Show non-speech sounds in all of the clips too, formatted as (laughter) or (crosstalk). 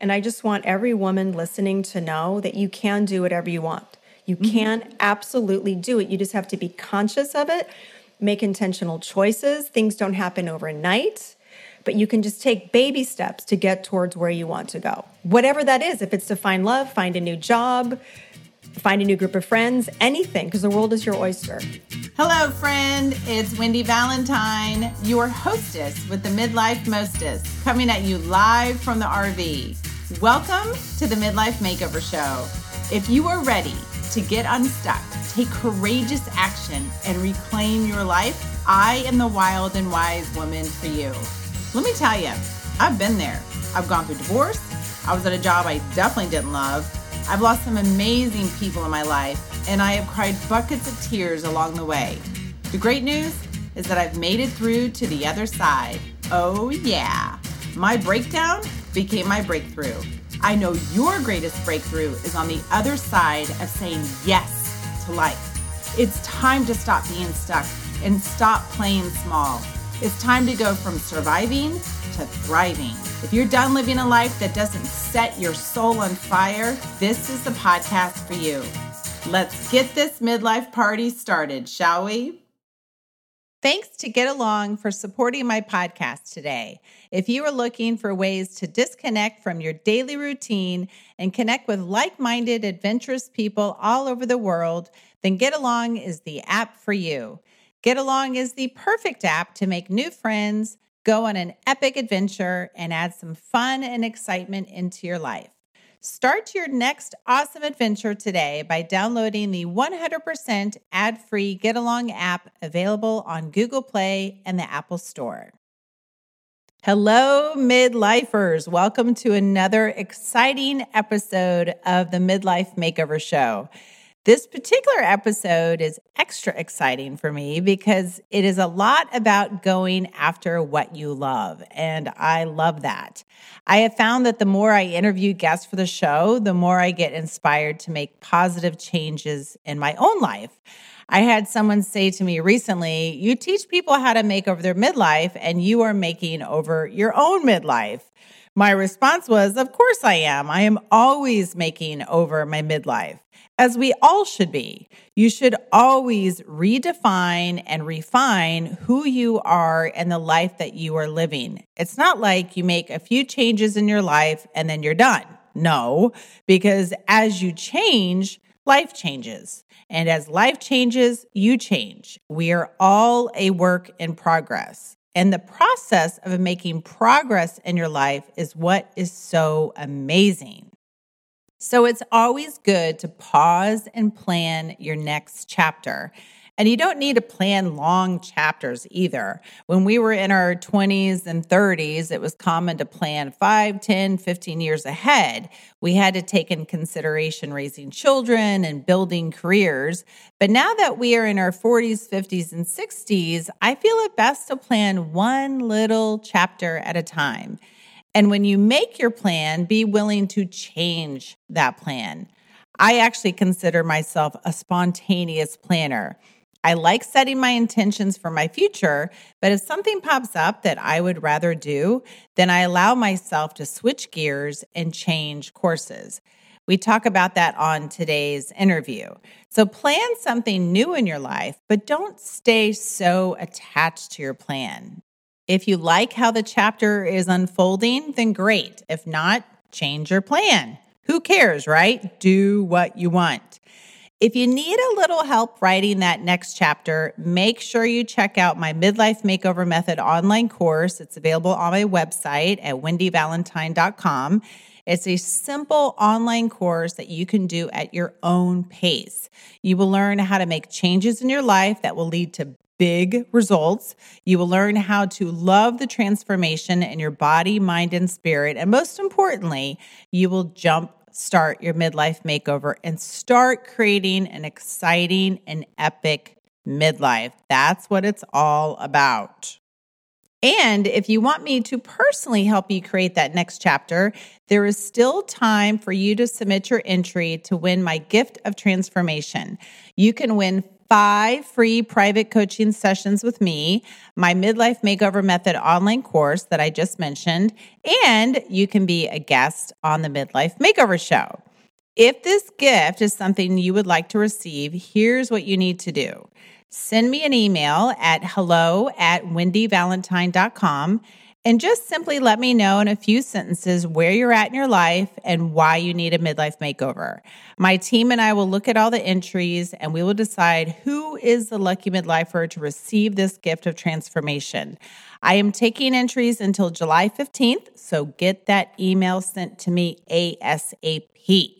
And I just want every woman listening to know that you can do whatever you want. You mm-hmm. can absolutely do it. You just have to be conscious of it, make intentional choices. Things don't happen overnight, but you can just take baby steps to get towards where you want to go. Whatever that is, if it's to find love, find a new job, find a new group of friends, anything, because the world is your oyster. Hello, friend. It's Wendy Valentine, your hostess with the Midlife Mostest, coming at you live from the RV. Welcome to the Midlife Makeover Show. If you are ready to get unstuck, take courageous action, and reclaim your life, I am the wild and wise woman for you. Let me tell you, I've been there. I've gone through divorce. I was at a job I definitely didn't love. I've lost some amazing people in my life, and I have cried buckets of tears along the way. The great news is that I've made it through to the other side. Oh, yeah. My breakdown became my breakthrough. I know your greatest breakthrough is on the other side of saying yes to life. It's time to stop being stuck and stop playing small. It's time to go from surviving to thriving. If you're done living a life that doesn't set your soul on fire, this is the podcast for you. Let's get this midlife party started, shall we? Thanks to Get Along for supporting my podcast today. If you are looking for ways to disconnect from your daily routine and connect with like minded, adventurous people all over the world, then Get Along is the app for you. Get Along is the perfect app to make new friends, go on an epic adventure, and add some fun and excitement into your life. Start your next awesome adventure today by downloading the 100% ad free Get Along app available on Google Play and the Apple Store. Hello, midlifers. Welcome to another exciting episode of the Midlife Makeover Show. This particular episode is extra exciting for me because it is a lot about going after what you love. And I love that. I have found that the more I interview guests for the show, the more I get inspired to make positive changes in my own life. I had someone say to me recently, You teach people how to make over their midlife, and you are making over your own midlife. My response was, Of course I am. I am always making over my midlife as we all should be. You should always redefine and refine who you are and the life that you are living. It's not like you make a few changes in your life and then you're done. No, because as you change, life changes. And as life changes, you change. We are all a work in progress. And the process of making progress in your life is what is so amazing. So it's always good to pause and plan your next chapter. And you don't need to plan long chapters either. When we were in our 20s and 30s, it was common to plan 5, 10, 15 years ahead. We had to take in consideration raising children and building careers. But now that we are in our 40s, 50s, and 60s, I feel it best to plan one little chapter at a time. And when you make your plan, be willing to change that plan. I actually consider myself a spontaneous planner. I like setting my intentions for my future, but if something pops up that I would rather do, then I allow myself to switch gears and change courses. We talk about that on today's interview. So, plan something new in your life, but don't stay so attached to your plan. If you like how the chapter is unfolding, then great. If not, change your plan. Who cares, right? Do what you want. If you need a little help writing that next chapter, make sure you check out my Midlife Makeover Method online course. It's available on my website at wendyvalentine.com. It's a simple online course that you can do at your own pace. You will learn how to make changes in your life that will lead to big results. You will learn how to love the transformation in your body, mind, and spirit. And most importantly, you will jump start your midlife makeover and start creating an exciting and epic midlife. That's what it's all about. And if you want me to personally help you create that next chapter, there is still time for you to submit your entry to win my gift of transformation. You can win five free private coaching sessions with me, my midlife makeover method online course that I just mentioned, and you can be a guest on the Midlife Makeover Show. If this gift is something you would like to receive, here's what you need to do send me an email at hello at wendyvalentine.com and just simply let me know in a few sentences where you're at in your life and why you need a midlife makeover. My team and I will look at all the entries and we will decide who is the lucky midlifer to receive this gift of transformation. I am taking entries until July 15th, so get that email sent to me ASAP.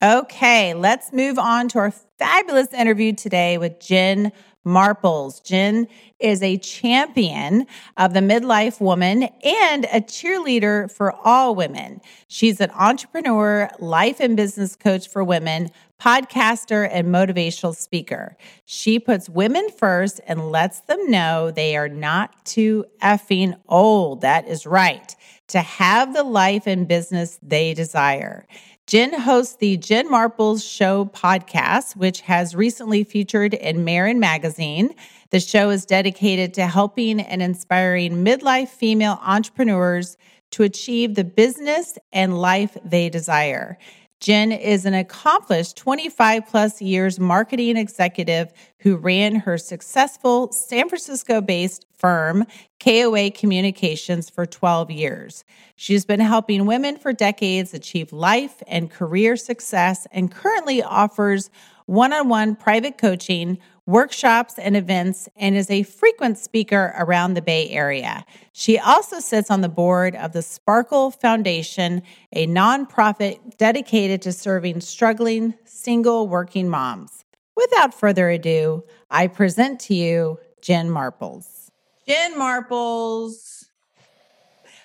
Okay, let's move on to our fabulous interview today with Jen Marples. Jen is a champion of the midlife woman and a cheerleader for all women. She's an entrepreneur, life and business coach for women, podcaster, and motivational speaker. She puts women first and lets them know they are not too effing old. That is right. To have the life and business they desire. Jen hosts the Jen Marples Show podcast, which has recently featured in Marin Magazine. The show is dedicated to helping and inspiring midlife female entrepreneurs to achieve the business and life they desire. Jen is an accomplished 25 plus years marketing executive who ran her successful San Francisco based firm, KOA Communications, for 12 years. She's been helping women for decades achieve life and career success and currently offers one on one private coaching workshops, and events, and is a frequent speaker around the Bay Area. She also sits on the board of the Sparkle Foundation, a nonprofit dedicated to serving struggling single working moms. Without further ado, I present to you Jen Marples. Jen Marples,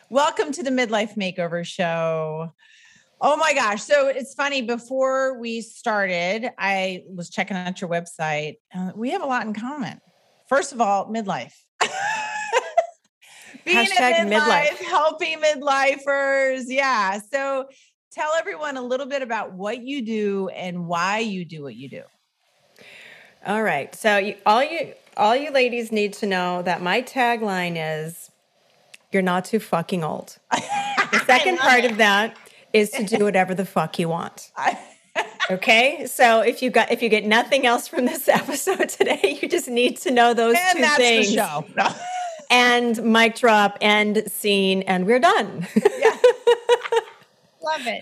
welcome to the Midlife Makeover Show. Oh my gosh. So it's funny. Before we started, I was checking out your website. Uh, we have a lot in common. First of all, midlife. (laughs) Being Hashtag midlife, midlife, helping midlifers. Yeah. So tell everyone a little bit about what you do and why you do what you do. All right. So you, all you all you ladies need to know that my tagline is you're not too fucking old. The (laughs) second part it. of that is to do (laughs) whatever the fuck you want. okay, so if you got if you get nothing else from this (laughs) episode today, you just need to know those and two that's things. The show. No. and mic drop and scene, and we're done. yeah. (laughs) Love it.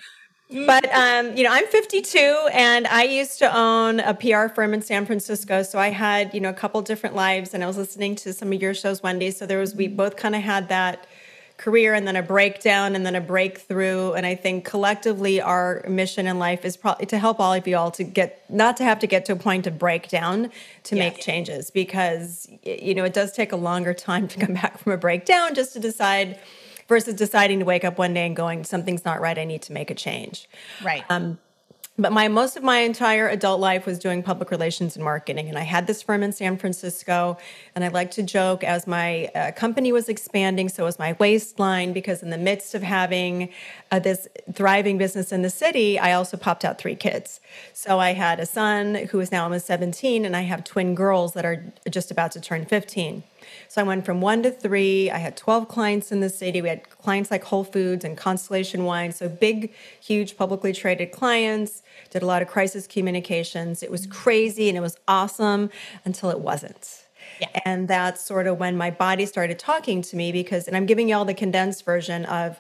But um, you know, I'm 52, and I used to own a PR firm in San Francisco. So I had you know a couple different lives, and I was listening to some of your shows, Wendy. So there was we both kind of had that career and then a breakdown and then a breakthrough. And I think collectively our mission in life is probably to help all of you all to get not to have to get to a point of breakdown to make changes because you know it does take a longer time to come (laughs) back from a breakdown just to decide versus deciding to wake up one day and going something's not right. I need to make a change. Right. Um, but my most of my entire adult life was doing public relations and marketing. And i had this firm in san francisco and i like to joke as my uh, company was expanding so was my waistline because in the midst of having uh, this thriving business in the city i also popped out three kids. So i had a son who is now almost 17 and i have twin girls that are just about to turn 15 so I went from one to three. I had 12 clients in the city. We had clients like Whole Foods and Constellation Wine. So big, huge publicly traded clients, did a lot of crisis communications. It was mm-hmm. crazy and it was awesome until it wasn't. Yeah. And that's sort of when my body started talking to me because, and I'm giving you all the condensed version of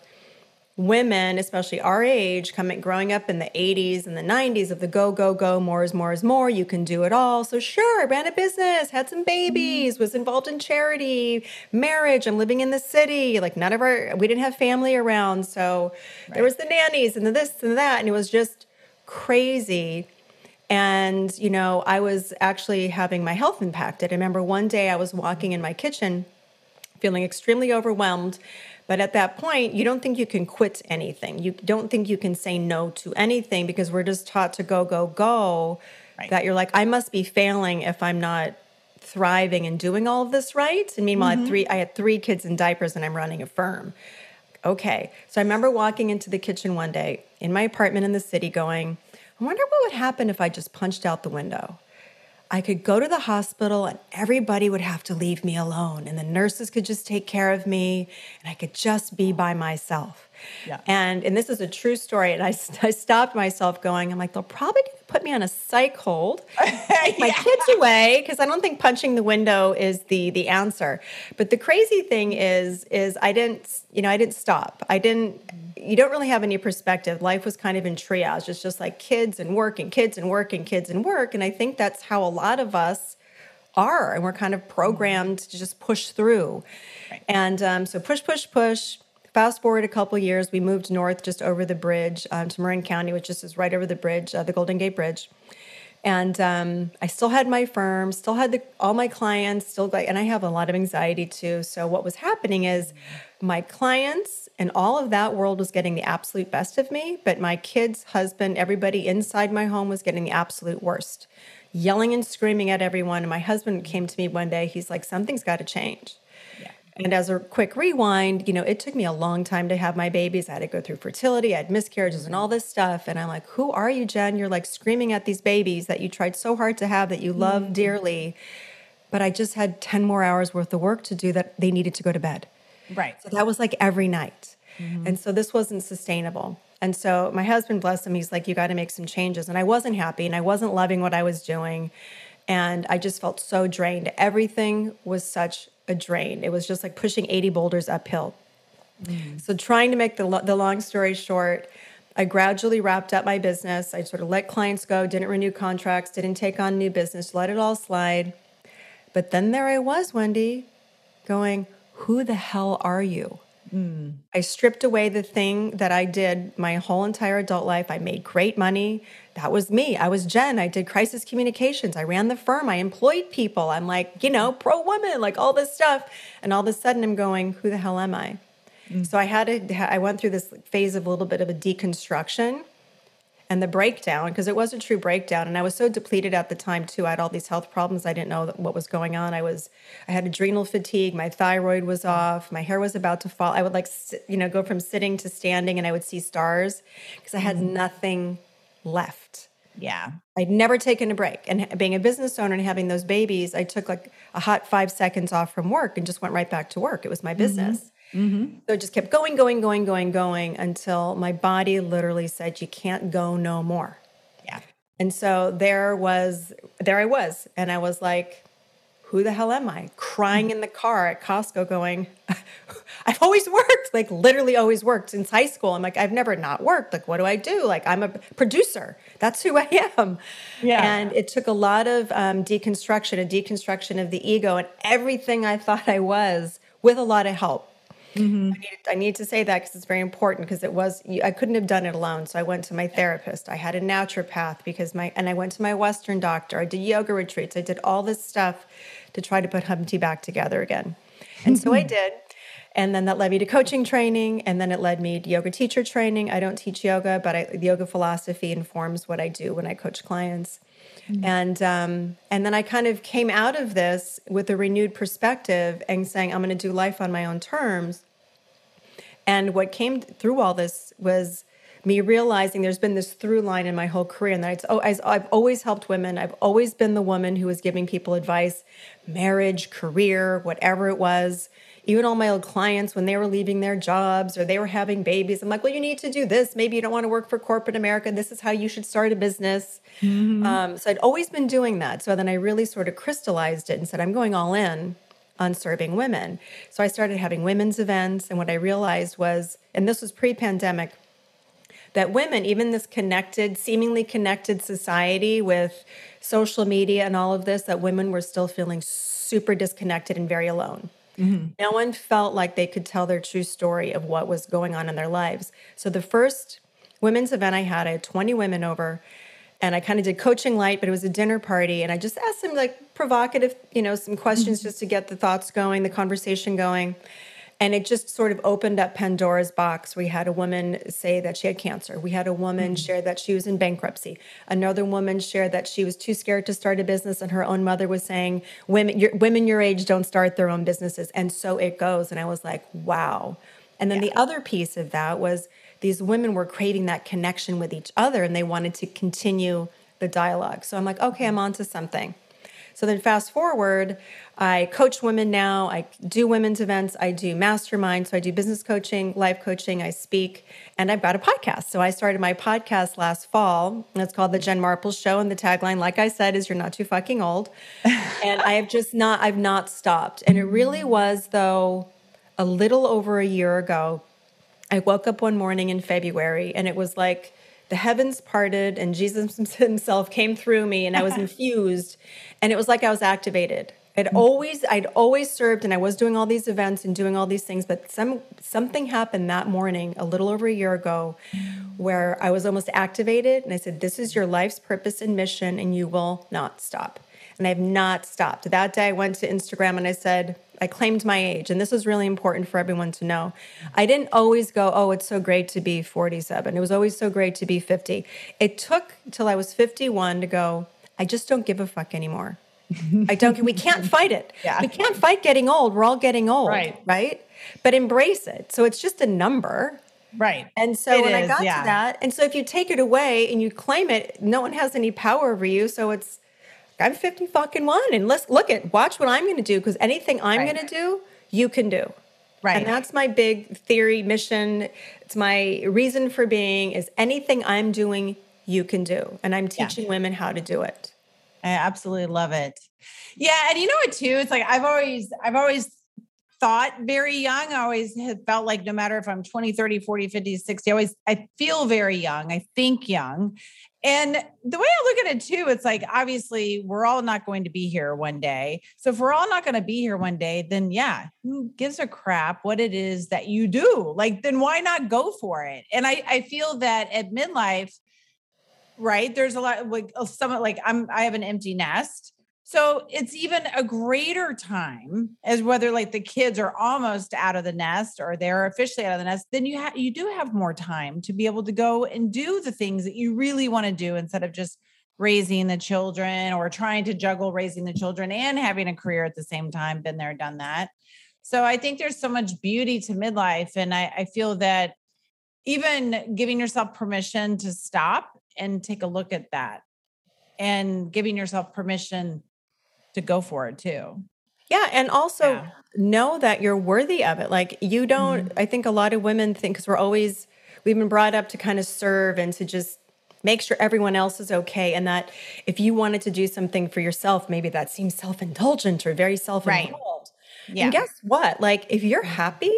women, especially our age, coming growing up in the 80s and the 90s of the go, go, go, more is more is more. You can do it all. So sure, I ran a business, had some babies, mm-hmm. was involved in charity, marriage. I'm living in the city. Like none of our we didn't have family around. So right. there was the nannies and the this and that. And it was just crazy. And, you know, I was actually having my health impacted. I remember one day I was walking in my kitchen feeling extremely overwhelmed but at that point, you don't think you can quit anything. You don't think you can say no to anything because we're just taught to go, go, go. Right. That you're like, I must be failing if I'm not thriving and doing all of this right. And meanwhile, mm-hmm. I had three I had three kids in diapers and I'm running a firm. Okay. So I remember walking into the kitchen one day in my apartment in the city going, I wonder what would happen if I just punched out the window. I could go to the hospital and everybody would have to leave me alone, and the nurses could just take care of me, and I could just be by myself. Yeah. And and this is a true story. And I, (laughs) I stopped myself going, I'm like, they'll probably put me on a psych hold, (laughs) take my kids away, because I don't think punching the window is the the answer. But the crazy thing is, is I didn't, you know, I didn't stop. I didn't you don't really have any perspective. Life was kind of in triage. It's just like kids and work and kids and work and kids and work. And I think that's how a lot of us are. And we're kind of programmed to just push through. Right. And um, so push, push, push. Fast forward a couple years, we moved north just over the bridge um, to Marin County, which just is right over the bridge, uh, the Golden Gate Bridge. And um, I still had my firm, still had the, all my clients, still and I have a lot of anxiety too. So what was happening is my clients and all of that world was getting the absolute best of me, but my kids, husband, everybody inside my home was getting the absolute worst, yelling and screaming at everyone. And my husband came to me one day. He's like, "Something's got to change." And as a quick rewind, you know, it took me a long time to have my babies. I had to go through fertility, I had miscarriages and all this stuff. And I'm like, who are you, Jen? You're like screaming at these babies that you tried so hard to have, that you love mm-hmm. dearly. But I just had 10 more hours worth of work to do that they needed to go to bed. Right. So that was like every night. Mm-hmm. And so this wasn't sustainable. And so my husband, bless him, he's like, you got to make some changes. And I wasn't happy and I wasn't loving what I was doing. And I just felt so drained. Everything was such a drain. It was just like pushing 80 boulders uphill. Mm. So, trying to make the, the long story short, I gradually wrapped up my business. I sort of let clients go, didn't renew contracts, didn't take on new business, let it all slide. But then there I was, Wendy, going, Who the hell are you? Mm. I stripped away the thing that I did my whole entire adult life. I made great money. That was me. I was Jen. I did crisis communications. I ran the firm. I employed people. I'm like, you know, pro woman, like all this stuff. And all of a sudden I'm going, who the hell am I? Mm. So I had to, I went through this phase of a little bit of a deconstruction and the breakdown because it was a true breakdown and i was so depleted at the time too i had all these health problems i didn't know what was going on i was i had adrenal fatigue my thyroid was off my hair was about to fall i would like you know go from sitting to standing and i would see stars because i had mm. nothing left yeah i'd never taken a break and being a business owner and having those babies i took like a hot five seconds off from work and just went right back to work it was my mm-hmm. business mm-hmm. So it just kept going, going, going, going, going until my body literally said, You can't go no more. Yeah. And so there was, there I was. And I was like, Who the hell am I? Crying in the car at Costco, going, (laughs) I've always worked, like literally always worked since high school. I'm like, I've never not worked. Like, what do I do? Like, I'm a producer. That's who (laughs) I am. Yeah. And it took a lot of um, deconstruction, a deconstruction of the ego and everything I thought I was with a lot of help Mm-hmm. I, need, I, need, to say that because it's very important because it was I couldn't have done it alone. So I went to my therapist. I had a naturopath because my and I went to my Western doctor. I did yoga retreats. I did all this stuff to try to put Humpty back together again. And so I mm-hmm. did. And then that led me to coaching training, and then it led me to yoga teacher training. I don't teach yoga, but I, yoga philosophy informs what I do when I coach clients. Mm-hmm. And um, and then I kind of came out of this with a renewed perspective and saying I'm going to do life on my own terms. And what came through all this was me realizing there's been this through line in my whole career, and that it's, oh, I've always helped women. I've always been the woman who was giving people advice, marriage, career, whatever it was. Even all my old clients when they were leaving their jobs or they were having babies i'm like well you need to do this. Maybe you don't want to work for corporate america. This is how you should start a business. Mm-hmm. um, so i'd always been doing that. So then i really sort of crystallized it and said i'm going all in on serving women. So i started having women's events and what i realized was and this was pre-pandemic that women, even this connected, seemingly connected society with social media and all of this, that women were still feeling super disconnected and very alone. Mm-hmm. No one felt like they could tell their true story of what was going on in their lives. So the first women's event I had, I had 20 women over and I kind of did coaching light, but it was a dinner party. And I just asked them like provocative, you know, some questions mm-hmm. just to get the thoughts going, the conversation going. And it just sort of opened up Pandora's box. We had a woman say that she had cancer. We had a woman mm-hmm. share that she was in bankruptcy. Another woman shared that she was too scared to start a business, and her own mother was saying, "Women, your, women your age don't start their own businesses." And so it goes. And I was like, "Wow!" And then yeah. the other piece of that was these women were craving that connection with each other, and they wanted to continue the dialogue. So I'm like, "Okay, I'm on to something." So then fast forward, I coach women now. I do women's events. I do mastermind. So I do business coaching, life coaching. I speak, and I've got a podcast. So I started my podcast last fall. And it's called The Jen Marples Show. And the tagline, like I said, is "You're not too fucking old." (laughs) and I have just not. I've not stopped. And it really was though, a little over a year ago. I woke up one morning in February, and it was like the heavens parted and Jesus (laughs) himself came through me and I was (laughs) infused and it was like I was activated. I'd always I'd always served and I was doing all these events and doing all these things but some something happened that morning a little over a year ago where I was almost activated and I said this is your life's purpose and mission and you will not stop. And I've not stopped. That day I went to Instagram and I said I claimed my age, and this is really important for everyone to know. I didn't always go, "Oh, it's so great to be 47." It was always so great to be 50. It took till I was 51 to go, "I just don't give a fuck anymore." (laughs) I don't. We can't fight it. Yeah. We can't fight getting old. We're all getting old, right? Right. But embrace it. So it's just a number. Right. And so it when is, I got yeah. to that, and so if you take it away and you claim it, no one has any power over you. So it's I'm 50 fucking one. And let's look at, watch what I'm going to do because anything I'm right. going to do, you can do. Right. And that's my big theory, mission. It's my reason for being is anything I'm doing, you can do. And I'm teaching yeah. women how to do it. I absolutely love it. Yeah. And you know what, too? It's like I've always, I've always thought very young. I always have felt like no matter if I'm 20, 30, 40, 50, 60, I always I feel very young. I think young. And the way I look at it too, it's like obviously we're all not going to be here one day. So if we're all not going to be here one day, then yeah, who gives a crap what it is that you do? Like, then why not go for it? And I, I feel that at midlife, right, there's a lot like some like I'm I have an empty nest. So it's even a greater time as whether like the kids are almost out of the nest or they're officially out of the nest, then you have you do have more time to be able to go and do the things that you really want to do instead of just raising the children or trying to juggle raising the children and having a career at the same time. Been there, done that. So I think there's so much beauty to midlife. And I, I feel that even giving yourself permission to stop and take a look at that and giving yourself permission to go for it too. Yeah. And also yeah. know that you're worthy of it. Like you don't, mm-hmm. I think a lot of women think, because we're always, we've been brought up to kind of serve and to just make sure everyone else is okay. And that if you wanted to do something for yourself, maybe that seems self indulgent or very self involved. Right. Yeah. And guess what? Like if you're happy,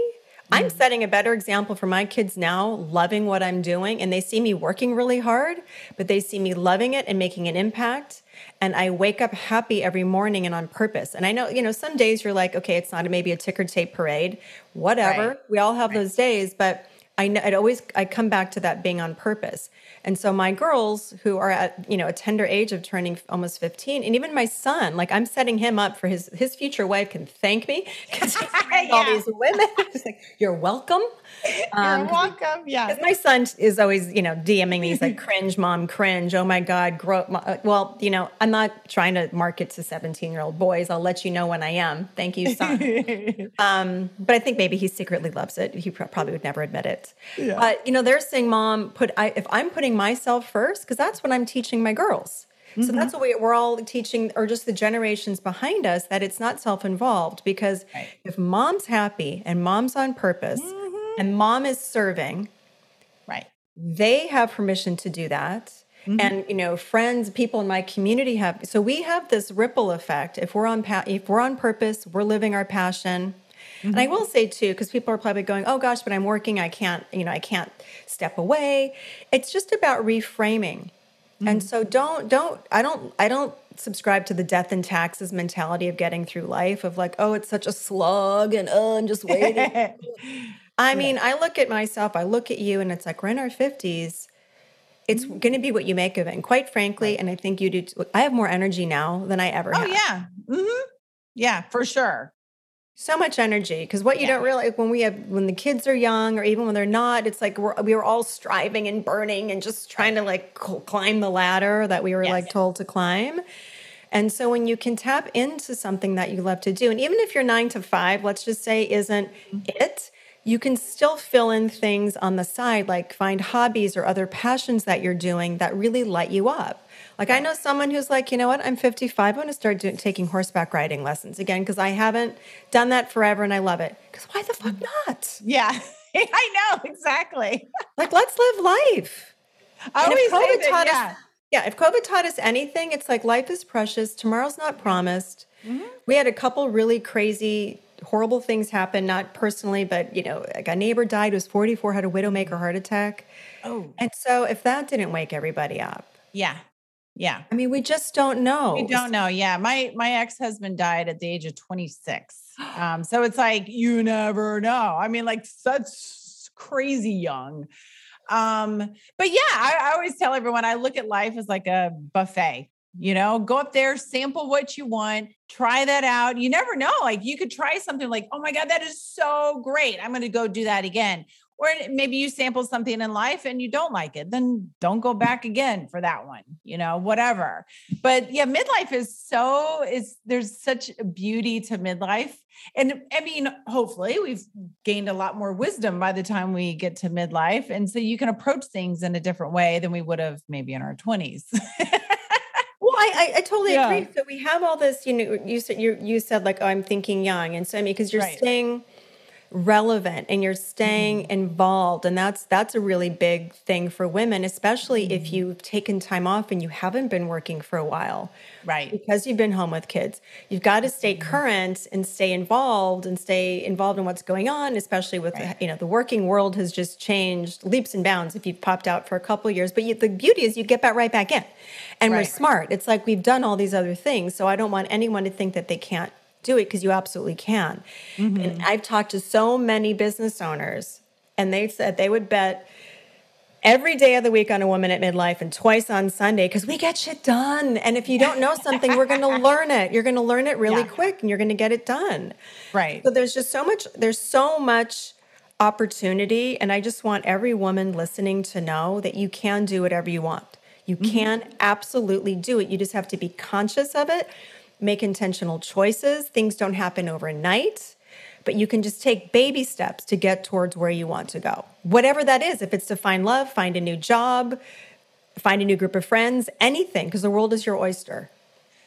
I'm setting a better example for my kids now, loving what I'm doing. And they see me working really hard, but they see me loving it and making an impact and I wake up happy every morning and on purpose. And I know, you know, some days you're like, okay, it's not a, maybe a ticker tape parade, whatever. Right. We all have right. those days, but I know it always I come back to that being on purpose. And so my girls who are at, you know, a tender age of turning almost 15, and even my son, like I'm setting him up for his his future wife can thank me (laughs) because he's (laughs) yeah. all these women. (laughs) like, you're welcome. Um, You're welcome. Yeah. My son is always, you know, DMing me. He's like, cringe, mom, cringe. Oh my God. Grow uh, Well, you know, I'm not trying to market to 17 year old boys. I'll let you know when I am. Thank you, son. um, but I think maybe he secretly loves it. He probably would never admit it. Yeah. But, you know, they're saying, mom, put, I, if I'm putting myself first, because that's what I'm teaching my girls. So mm-hmm. that's what we, are all teaching, or just the generations behind us, that it's not self involved. Because right. if mom's happy and mom's on purpose, mm-hmm and mom is serving, right? They have permission to do that. Mm-hmm. And you know, friends, people in my community have. So we have this ripple effect. If we're on pa- if we're on purpose, we're living our passion. Mm-hmm. And I mm-hmm. will say too, because people are probably going, "Oh gosh, but I'm working. I can't. You know, I can't step away." It's just about reframing. Mm-hmm. And so don't don't I don't I don't subscribe to the death and taxes mentality of getting through life of like, oh, it's such a slog and oh, I'm just waiting. (laughs) I mean, I look at myself, I look at you, and it's like we're in our 50s. It's mm-hmm. going to be what you make of it. And quite frankly, and I think you do, too, I have more energy now than I ever oh, have. yeah. Mm-hmm. Yeah, for sure. So much energy. Because what you yeah. don't realize when we have, when the kids are young or even when they're not, it's like we're, we were all striving and burning and just trying to like climb the ladder that we were yes. like told to climb. And so when you can tap into something that you love to do, and even if your nine to five, let's just say, isn't mm-hmm. it, you can still fill in things on the side, like find hobbies or other passions that you're doing that really light you up. Like I know someone who's like, you know what, I'm 55, I'm going to start doing, taking horseback riding lessons again because I haven't done that forever and I love it. Because why the fuck not? Yeah, (laughs) I know exactly. (laughs) Like let's live life. I And always say COVID that, taught us- yeah. Yeah, if COVID taught us anything, it's like life is precious. Tomorrow's not promised. Mm-hmm. We had a couple really crazy, horrible things happen, not personally, but you know, like a neighbor died, was 44, had a widowmaker heart attack. Oh, And so if that didn't wake everybody up, yeah, yeah. I mean, we just don't know. We don't know. Yeah, my my ex husband died at the age of 26. Um, so it's like you never know. I mean, like such crazy young. Um, but yeah, I, I always tell everyone I look at life as like a buffet. You know, go up there, sample what you want, try that out. You never know. Like you could try something like, oh my God, that is so great. I'm going to go do that again. Or maybe you sample something in life and you don't like it, then don't go back again for that one, you know, whatever. But yeah, midlife is so is there's such beauty to midlife. And I mean, hopefully we've gained a lot more wisdom by the time we get to midlife. And so you can approach things in a different way than we would have maybe in our 20s. (laughs) Well, I, I, totally Yeah. agree. So we have all this, you know, you said you you said like, oh, I'm thinking young. And so I mean, because you're Right. staying relevant and you're staying Mm-hmm. involved. And that's that's a really big thing for women, especially Mm-hmm. if you've taken time off and you haven't been working for a while. right. Because you've been home with kids. You've got to stay Mm-hmm. current and stay involved and stay involved in what's going on, especially with Right. you know, the working world has just changed leaps and bounds if you've popped out for a couple of years. But you, the beauty is you get back right back in. And we're smart. It's like we've done all these other things. So I don't want anyone to think that they can't do it because you absolutely can. Mm-hmm. And I've talked to so many business owners, and they said they would bet every day of the week on a woman at midlife and twice on Sunday because we get shit done. And if you don't know something, we're going (laughs) to learn it. You're going to learn it really Yeah. quick and you're going to get it done. Right. So there's just so much, there's so much opportunity. And I just want every woman listening to know that you can do whatever you want. You can absolutely do it. You just have to be conscious of it, make intentional choices. Things don't happen overnight, but you can just take baby steps to get towards where you want to go. Whatever that is, if it's to find love, find a new job, find a new group of friends, anything, because the world is your oyster.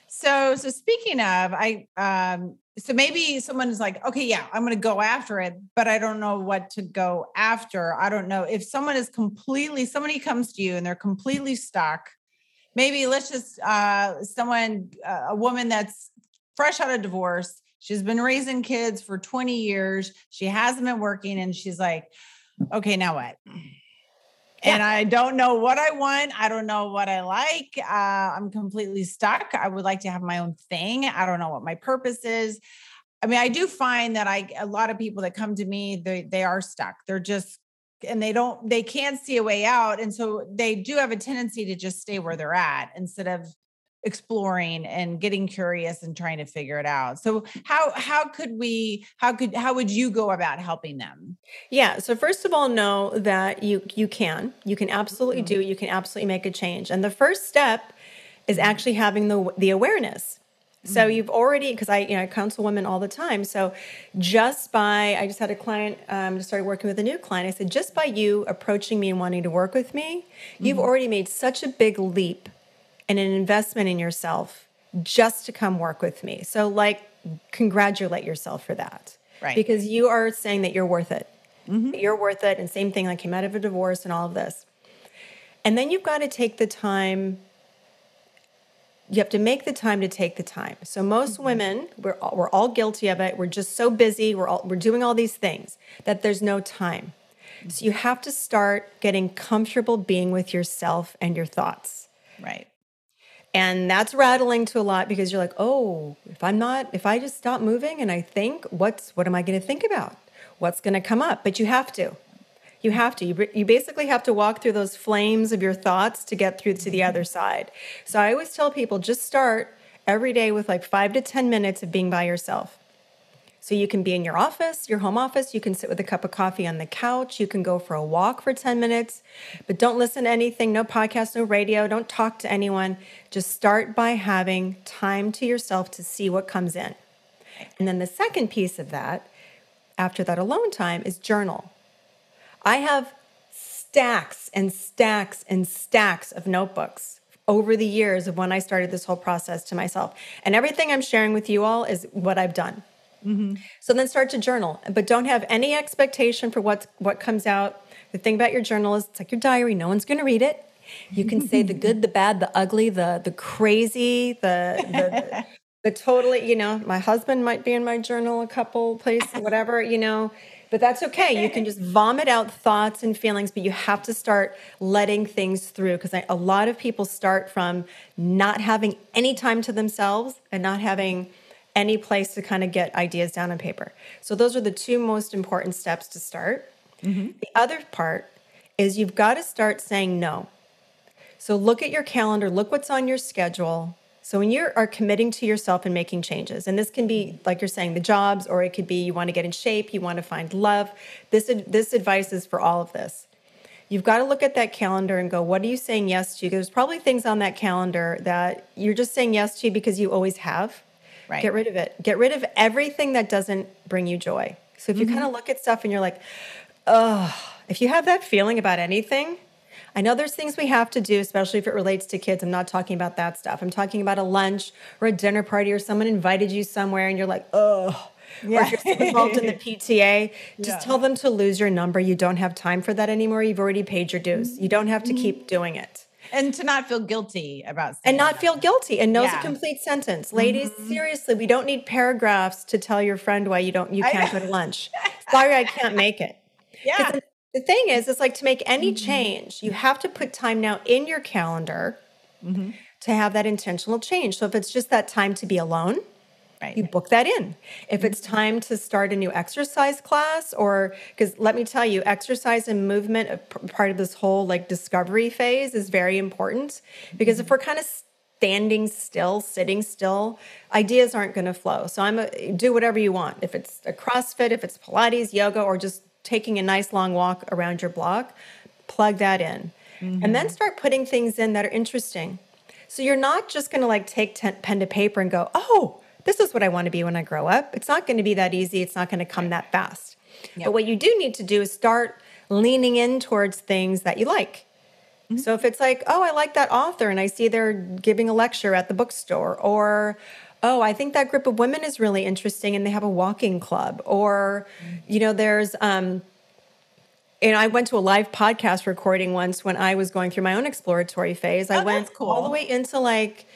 So, so speaking of, I um, so maybe someone's like, okay, yeah, I'm going to go after it, but I don't know what to go after. I don't know if someone is completely somebody comes to you and they're completely stuck. Maybe let's just uh, someone, uh, a woman that's fresh out of divorce. She's been raising kids for 20 years. She hasn't been working, and she's like, okay, now what? and I don't know what I want. I don't know what I like. Uh, I'm completely stuck. I would like to have my own thing. I don't know what my purpose is. I mean, I do find that I a lot of people that come to me, they they are stuck. They're just and they don't they can't see a way out, and so they do have a tendency to just stay where they're at instead of exploring and getting curious and trying to figure it out. So how how could we how could how would you go about helping them? Yeah. So first of all, know that you you can. You can absolutely mm-hmm. do. You can absolutely make a change. And the first step is mm-hmm. actually having the the awareness. So mm-hmm. you've already because I you know I counsel women all the time. So just by I just had a client um, just started working with a new client. I said just by you approaching me and wanting to work with me, you've mm-hmm. already made such a big leap and an investment in yourself just to come work with me. So like congratulate yourself for that. Right. Because you are saying that you're worth it. Mm-hmm. You're worth it. And same thing, like came out of a divorce and all of this. And then you've got to take the time. You have to make the time to take the time. So most mm-hmm. women, we're all, we're all guilty of it. We're just so busy. We're all we're doing all these things that there's no time. Mm-hmm. So you have to start getting comfortable being with yourself and your thoughts. Right. And that's rattling to a lot because you're like, oh, if I'm not, if I just stop moving and I think, what's, what am I going to think about? What's going to come up? But you have to. You have to. You, you basically have to walk through those flames of your thoughts to get through to the other side. So I always tell people just start every day with like five to 10 minutes of being by yourself. So you can be in your office, your home office, you can sit with a cup of coffee on the couch, you can go for a walk for 10 minutes, but don't listen to anything, no podcast, no radio, don't talk to anyone. Just start by having time to yourself to see what comes in. And then the second piece of that, after that alone time is journal. I have stacks and stacks and stacks of notebooks over the years of when I started this whole process to myself. And everything I'm sharing with you all is what I've done. Mm-hmm. So then start to journal, but don't have any expectation for what what comes out. The thing about your journal is it's like your diary. No one's going to read it. You can say the good, the bad, the ugly, the the crazy, the the, (laughs) the totally. You know, my husband might be in my journal a couple places, whatever. You know, but that's okay. You can just vomit out thoughts and feelings, but you have to start letting things through because a lot of people start from not having any time to themselves and not having any place to kind of get ideas down on paper. So those are the two most important steps to start. Mm-hmm. The other part is you've got to start saying no. So look at your calendar, look what's on your schedule. So when you are committing to yourself and making changes, and this can be like you're saying the jobs, or it could be you want to get in shape, you want to find love. This this advice is for all of this. You've got to look at that calendar and go, what are you saying yes to? There's probably things on that calendar that you're just saying yes to because you always have Right. Get rid of it. Get rid of everything that doesn't bring you joy. So if you mm-hmm. kind of look at stuff and you're like, oh, if you have that feeling about anything, I know there's things we have to do, especially if it relates to kids. I'm not talking about that stuff. I'm talking about a lunch or a dinner party or someone invited you somewhere and you're like, oh, yeah. or if you're involved in the (laughs) PTA, just yeah. tell them to lose your number. You don't have time for that anymore. You've already paid your dues. You don't have to mm-hmm. keep doing it and to not feel guilty about and not that. feel guilty and knows yeah. a complete sentence ladies mm-hmm. seriously we don't need paragraphs to tell your friend why you don't you can't go to lunch (laughs) sorry i can't make it yeah the, thing is it's like to make any mm-hmm. change you have to put time now in your calendar mm-hmm. to have that intentional change so if it's just that time to be alone Right. You book that in. If it's mm-hmm. time to start a new exercise class, or because let me tell you, exercise and movement, part of this whole like discovery phase, is very important. Because if mm-hmm. we're kind of standing still, sitting still, ideas aren't going to flow. So I'm a, do whatever you want. If it's a CrossFit, if it's Pilates, yoga, or just taking a nice long walk around your block, plug that in, mm-hmm. and then mm-hmm. start putting things in that are interesting. So you're not just going to like take t- pen to paper and go, oh this is what I want to be when I grow up. It's not going to be that easy. It's not going to come that fast. Yep. But what you do need to do is start leaning in towards things that you like. Mm-hmm. So if it's like, oh, I like that author and I see they're giving a lecture at the bookstore, or oh, I think that group of women is really interesting and they have a walking club, or you know, there's um, and I went to a live podcast recording once when I was going through my own exploratory phase. Oh, I went cool. all the way into like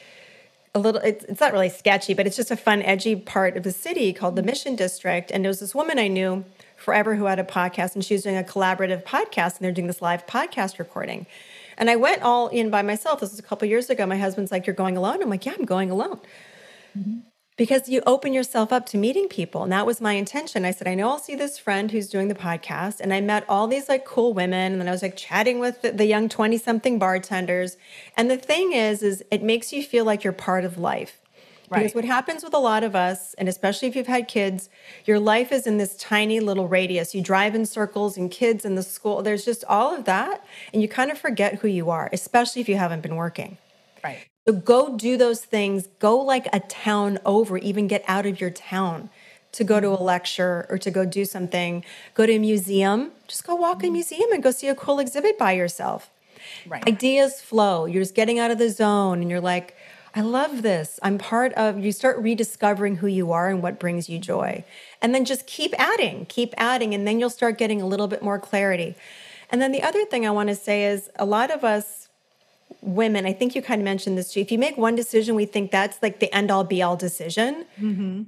a little it's, it's not really sketchy but it's just a fun edgy part of the city called the mission district. And there was this woman i knew forever who had a podcast and she was doing a collaborative podcast and they're doing this live podcast recording. And i went all in by myself. This was a couple years ago. My husband's like you're going alone? I'm like yeah i'm going alone mm-hmm because you open yourself up to meeting people. And that was my intention. I said, I know I'll see this friend who's doing the podcast. And I met all these like cool women. And then I was like chatting with the, the young 20 something bartenders. And the thing is, is it makes you feel like you're part of life. Right. Because what happens with a lot of us, and especially if you've had kids, your life is in this tiny little radius. You drive in circles and kids in the school. There's just all of that. And you kind of forget who you are, especially if you haven't been working. Right. So go do those things. Go like a town over, even get out of your town to go to a mm-hmm. lecture or to go do something. Go to a museum. Just go walk in a mm-hmm. museum and go see a cool exhibit by yourself. Right. Ideas flow. You're just getting out of the zone and you're like, I love this. I'm part of, you start rediscovering who you are and what brings you joy. And then just keep adding, keep adding, and then you'll start getting a little bit more clarity. And then the other thing I want to say is a lot of us, women, I think you kind of mentioned this too. If you make one decision, we think that's like the end all be all decision. Mm-hmm.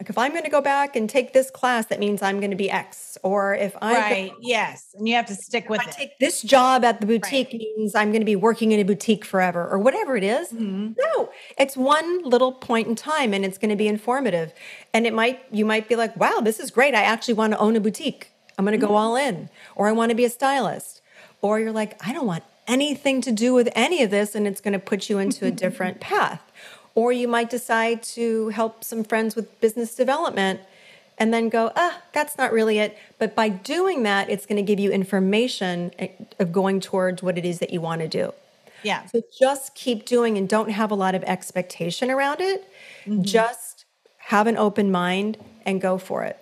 Like if I'm going to go back and take this class, that means I'm going to be X. Or if I right, yes, and you have to stick with I it. take this job at the boutique right. means I'm going to be working in a boutique forever, or whatever it is. Mm-hmm. No, it's one little point in time, and it's going to be informative. And it might you might be like, wow, this is great. I actually want to own a boutique. I'm going to mm-hmm. go all in, or I want to be a stylist. Or you're like, I don't want anything to do with any of this and it's going to put you into a different path. Or you might decide to help some friends with business development and then go, ah, that's not really it. But by doing that, it's going to give you information eh, of going towards what it is that you want to do. Yeah. So just keep doing and don't have a lot of expectation around it. Mm-hmm. Just have an open mind and go for it.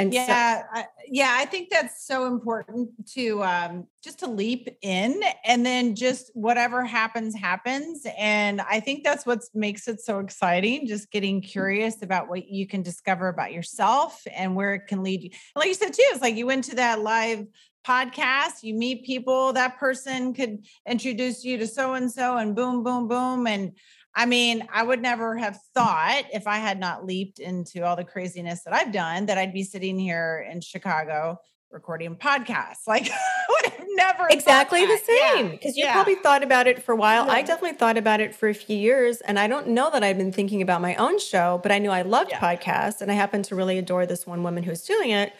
And so- yeah, I, yeah, I think that's so important to um, just to leap in, and then just whatever happens, happens. And I think that's what makes it so exciting. Just getting curious about what you can discover about yourself and where it can lead you. Like you said too, it's like you went to that live podcast, you meet people, that person could introduce you to so and so, and boom, boom, boom, and I mean, I would never have thought if I had not leaped into all the craziness that I've done that I'd be sitting here in Chicago recording podcasts. (laughs) Like, I would have never exactly the same because Yeah. you Yeah. probably thought about it for a while. I mm-hmm. definitely thought about it for a few years, and I don't know that I've been thinking about my own show, but I knew I loved Yeah. podcasts, and I happen to really adore this one woman who's doing it.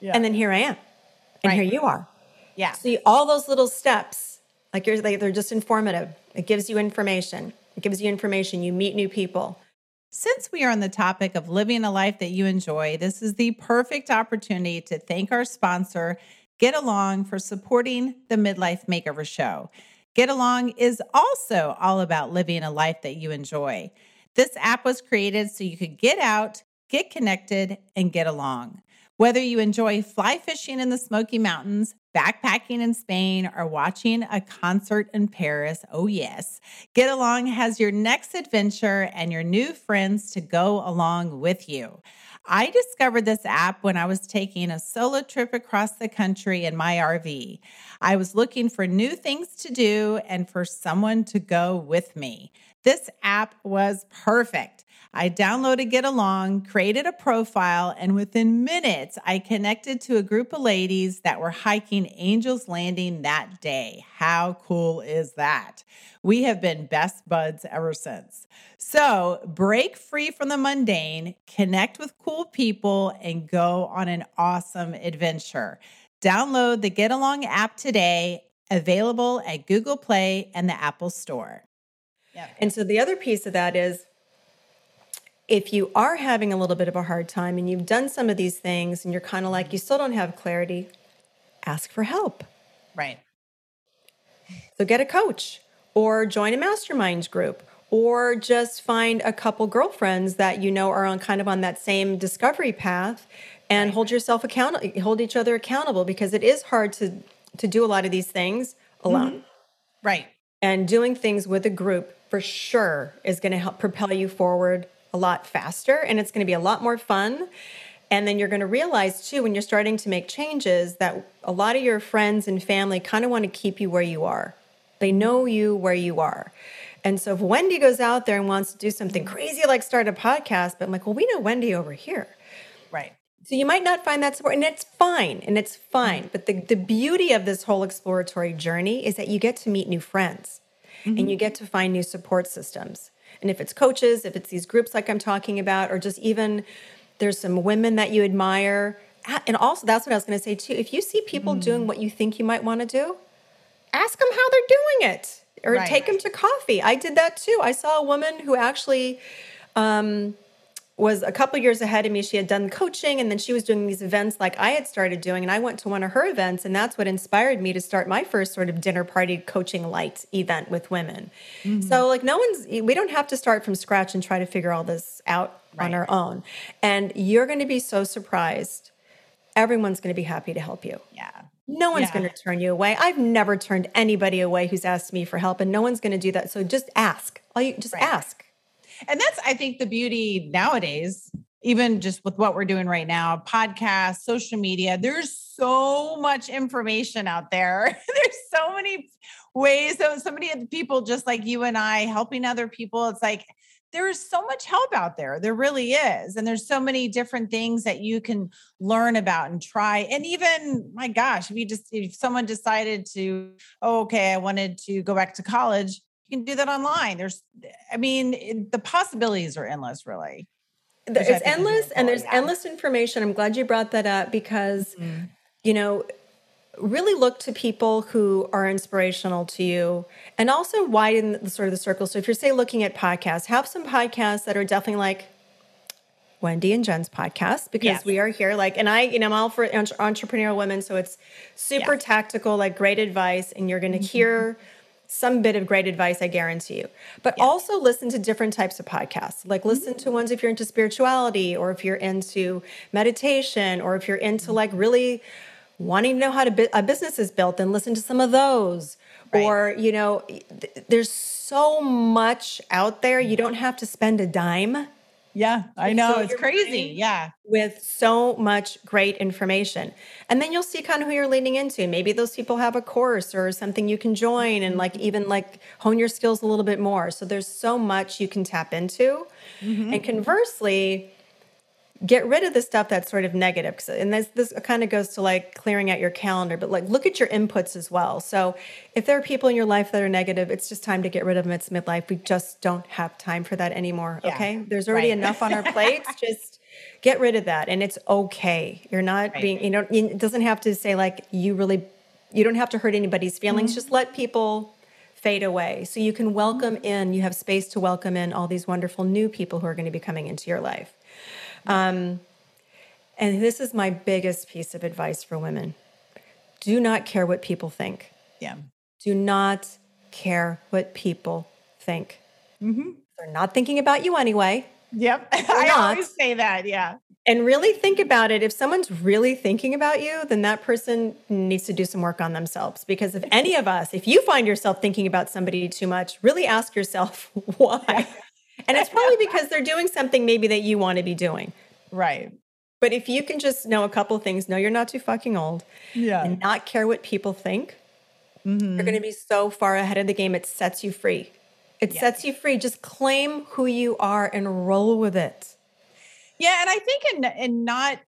Yeah. And then here I am, and Right. here you are. yeah. See all those little steps, like you're, like they're just informative. It gives you information. It gives you information. You meet new people. Since we are on the topic of living a life that you enjoy, this is the perfect opportunity to thank our sponsor, Get Along, for supporting the Midlife Makeover Show. Get Along is also all about living a life that you enjoy. This app was created so you could get out, get connected, and get along. Whether you enjoy fly fishing in the Smoky Mountains, backpacking in Spain, or watching a concert in Paris, oh yes, Get Along has your next adventure and your new friends to go along with you. I discovered this app when I was taking a solo trip across the country in my RV. I was looking for new things to do and for someone to go with me. This app was perfect. I downloaded Get Along, created a profile, and within minutes, I connected to a group of ladies that were hiking Angel's Landing that day. How cool is that? We have been best buds ever since. So break free from the mundane, connect with cool people, and go on an awesome adventure. Download the Get Along app today, available at Google Play and the Apple Store. Yeah. And so the other piece of that is if you are having a little bit of a hard time and you've done some of these things and you're kind of like you still don't have clarity, ask for help. Right. So get a coach or join a mastermind group or just find a couple girlfriends that you know are on kind of on that same discovery path and hold yourself accountable hold each other accountable because it is hard to to do a lot of these things alone. Mm-hmm. Right. And doing things with a group for sure is going to help propel you forward a lot faster and it's going to be a lot more fun. And then you're going to realize too, when you're starting to make changes, that a lot of your friends and family kind of want to keep you where you are. They know you where you are. And so if Wendy goes out there and wants to do something crazy like start a podcast, but I'm like, well, we know Wendy over here. Right. So you might not find that support, and it's fine, and it's fine. But the, the beauty of this whole exploratory journey is that you get to meet new friends and you get to find new support systems. And if it's coaches, if it's these groups like I'm talking about, or just even there's some women that you admire. And also, that's what I was going to say too. If you see people doing what you think you might want to do, ask them how they're doing it or Right. take them to coffee. I did that too. I saw a woman who actually um, was a couple years ahead of me. She had done coaching and then she was doing these events like I had started doing. And I went to one of her events, and that's what inspired me to start my first sort of dinner party coaching light event with women. Mm-hmm. So, like, no one's, we don't have to start from scratch and try to figure all this out on our own. And you're going to be so surprised. Everyone's going to be happy to help you. Yeah. No one's Yeah. going to turn you away. I've never turned anybody away who's asked me for help, and no one's going to do that. So just ask. All you just Right. ask. And that's, I think, the beauty nowadays, even just with what we're doing right now podcasts, social media, there's so much information out there. (laughs) there's so many ways, so, so many people just like you and I helping other people. It's like, there's so much help out there. There really is. And there's so many different things that you can learn about and try. And even, my gosh, if you just, if someone decided to, oh, okay, I wanted to go back to college, you can do that online. There's, I mean, it- the possibilities are endless, really. It's endless, and there's yeah. endless information. I'm glad you brought that up because, mm-hmm. you know, really look to people who are inspirational to you and also widen the sort of the circle. So if you're, say, looking at podcasts, have some podcasts that are definitely like Wendy and Jen's podcast because Yes. we are here. Like, and I, you know, I'm all for entre- entrepreneurial women. So it's super Yeah. tactical, like great advice. And you're going to mm-hmm. hear some bit of great advice, I guarantee you. But Yeah. also listen to different types of podcasts. Like listen to mm. ones if you're into spirituality or if you're into meditation or if you're into mm. like really wanting to know how to bu- a business is built, then listen to some of those. Right. Or, you know, th- there's so much out there. You mm. don't have to spend a dime Yeah, I know. fill It's crazy. Yeah. with so much great information. And then you'll see kind of who you're leaning into. Maybe those people have a course or something you can join and like even mm-hmm. like hone your skills a little bit more. So there's so much you can tap into. Mm-hmm. And conversely, get rid of the stuff that's sort of and this this kind of goes to like clearing out your calendar but like look at your inputs as well. So if there are people in your life that are negative it's just time to get rid of them. It's midlife. We just don't have time for that anymore Yeah, okay? There's already right. enough on our (laughs) plates. Just get rid of that and it's okay. You're not Right. being you know it doesn't have to say like you really you don't have to hurt anybody's feelings. Mm-hmm. just let people fade away. So you can welcome in you have space to welcome in all these wonderful new people who are going to be coming into your life um, and this is my biggest piece of advice for women. Do not care what people think. Yeah. do not care what people think. They're not thinking about you anyway. Yep. (laughs) I always say that. Yeah. and really think about it. If someone's really thinking about you then that person needs to do some work on themselves. Because if any of us if you find yourself thinking about somebody too much really ask yourself (laughs) why and it's probably because they're doing something maybe that you want to be doing Right. but if you can just know a couple of things know you're not too fucking old Yeah. and not care what people think mm-hmm. you're going to be so far ahead of the game it sets you free it Yeah. sets you free just claim who you are and roll with it Yeah, and I think in in not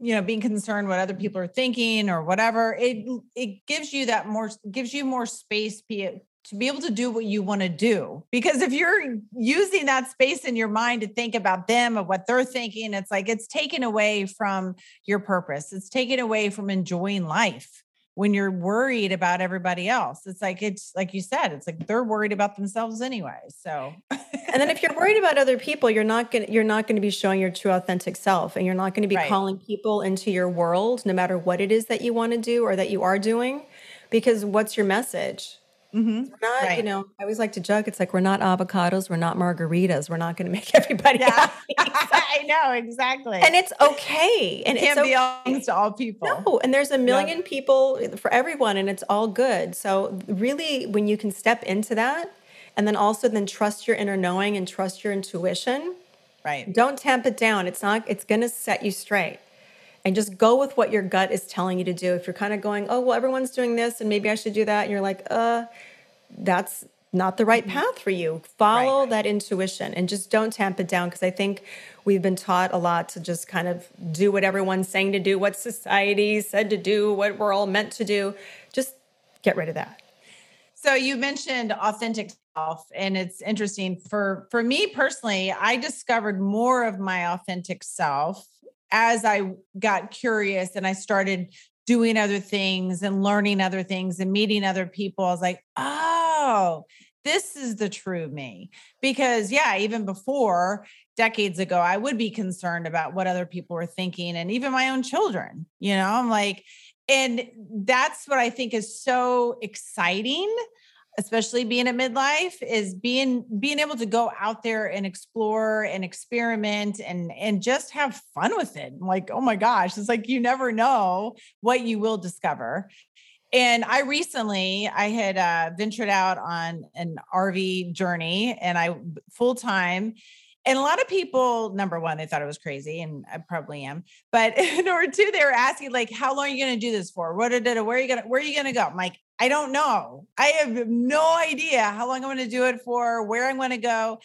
you know being concerned what other people are thinking or whatever, it it gives you that more gives you more space be to be able to do what you want to do. Because if you're using that space in your mind to think about them and what they're thinking, it's like it's taken away from your purpose. It's taken away from enjoying life when you're worried about everybody else. It's like it's like you said, it's like they're worried about themselves anyway. So and then if you're worried about other people you're not going to you're not going to be showing your true authentic self and you're not going to be Right. calling people into your world no matter what it is that you want to do or that you are doing because what's your message Mhm. We're not you know i always like to joke it's like we're not avocados we're not margaritas we're not going (laughs) to make everybody yeah, happy (laughs) I know exactly. and it's okay and it can't okay. all things to all people. No, and there's a million people for everyone, and it's all good. So really, when you can step into that, and then also then trust your inner knowing and trust your intuition, Right. don't tamp it down. It's not. It's going to set you straight, and just go with what your gut is telling you to do. If you're kind of going, oh well, everyone's doing this, and maybe I should do that, and you're like, uh, that's not the right path for you. Follow that intuition and just don't tamp it down because I think we've been taught a lot to just kind of do what everyone's saying to do, what society said to do, what we're all meant to do. Just get rid of that. So you mentioned authentic self and it's interesting for for me personally, I discovered more of my authentic self as I got curious and I started doing other things and learning other things and meeting other people. I was like, "Oh, this is the true me." Because yeah, even before decades ago, I would be concerned about what other people were thinking and even my own children. You know, I'm like and that's what I think is so exciting especially being at midlife is being being able to go out there and explore and experiment and and just have fun with it. Like oh my gosh it's like you never know what you will discover. And i recently i had uh, ventured out on an rv journey and i full time and a lot of people number one they thought it was crazy and i probably am but (laughs) number two they were asking like how long are you going to do this for? What where are you going to where are you to go? I'm like i don't know. I have no idea how long i'm going to do it for where i'm going to go.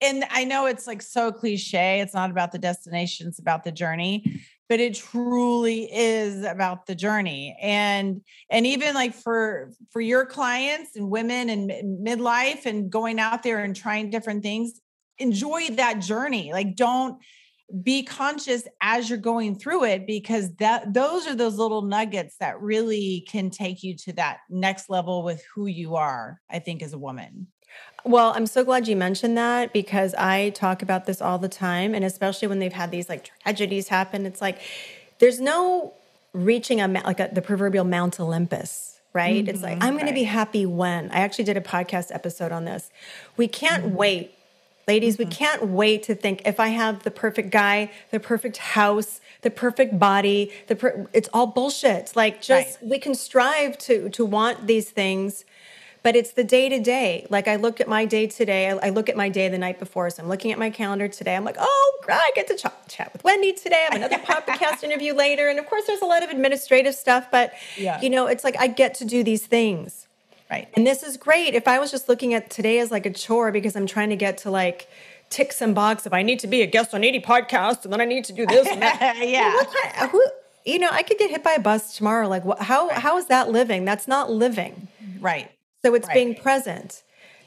And i know it's like so cliche it's not about the destination it's about the journey but it truly is about the journey and and even like for for your clients and women and midlife and going out there and trying different things enjoy that journey like don't be conscious as you're going through it because that those are those little nuggets that really can take you to that next level with who you are i think as a woman Well, I'm so glad you mentioned that because I talk about this all the time. And especially when they've had these like tragedies happen, it's like there's no reaching a, like a, the proverbial Mount Olympus. right? It's like, mm-hmm. I'm going to be happy when. I actually did a podcast episode on this. We can't mm-hmm. wait. Ladies, we mm-hmm. can't wait to think if I have the perfect guy, the perfect house, the perfect body, the per- it's all bullshit. Like just we can strive to to want these things, but it's the day to day. Like I look at my day today, I, I look at my day the night before. So I'm looking at my calendar today. I'm like, oh, I get to ch- chat with Wendy today. I have another (laughs) podcast interview later, and of course, there's a lot of administrative stuff. But Yeah. you know, it's like I get to do these things. Right. And this is great. If I was just looking at today as like a chore because I'm trying to get to like tick some box of I need to be a guest on 80 podcasts and then I need to do this and that. (laughs) Yeah. What kind- who, you know, I could get hit by a bus tomorrow. Like, what, how how is that living? That's not living. Right. So it's Right. being present